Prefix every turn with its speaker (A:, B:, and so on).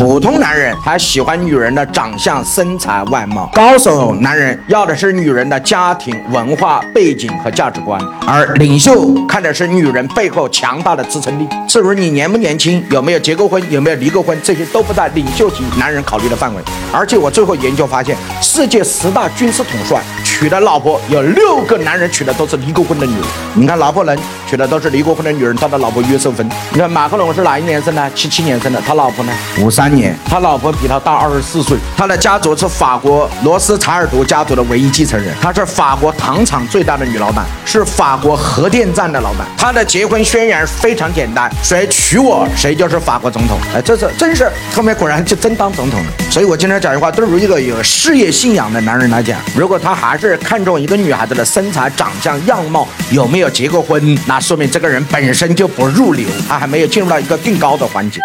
A: 普通男人还喜欢女人的长相、身材、外貌；高手男人要的是女人的家庭、文化背景和价值观；而领袖看的是女人背后强大的支撑力。至于你年不年轻，有没有结过婚，有没有离过婚，这些都不在领袖级男人考虑的范围。而且我最后研究发现，世界十大军事统帅。娶的老婆有六个男人娶的都是离过婚的女人。你看拿破仑娶的都是离过婚的女人，他的老婆约瑟芬。你看马克龙是哪一年生的？七七年生的，他老婆呢？五三年，他老婆比他大二十四岁。他的家族是法国罗斯柴尔德家族的唯一继承人，他是法国糖厂最大的女老板，是法国核电站的老板。他的结婚宣言非常简单：谁娶我，谁就是法国总统。哎，这是真是后面果然就真当总统了。所以我经常讲一句话，对于一个有事业信仰的男人来讲，如果他还是看重一个女孩子的身材、长相、样貌，有没有结过婚？那说明这个人本身就不入流，他还没有进入到一个更高的环节。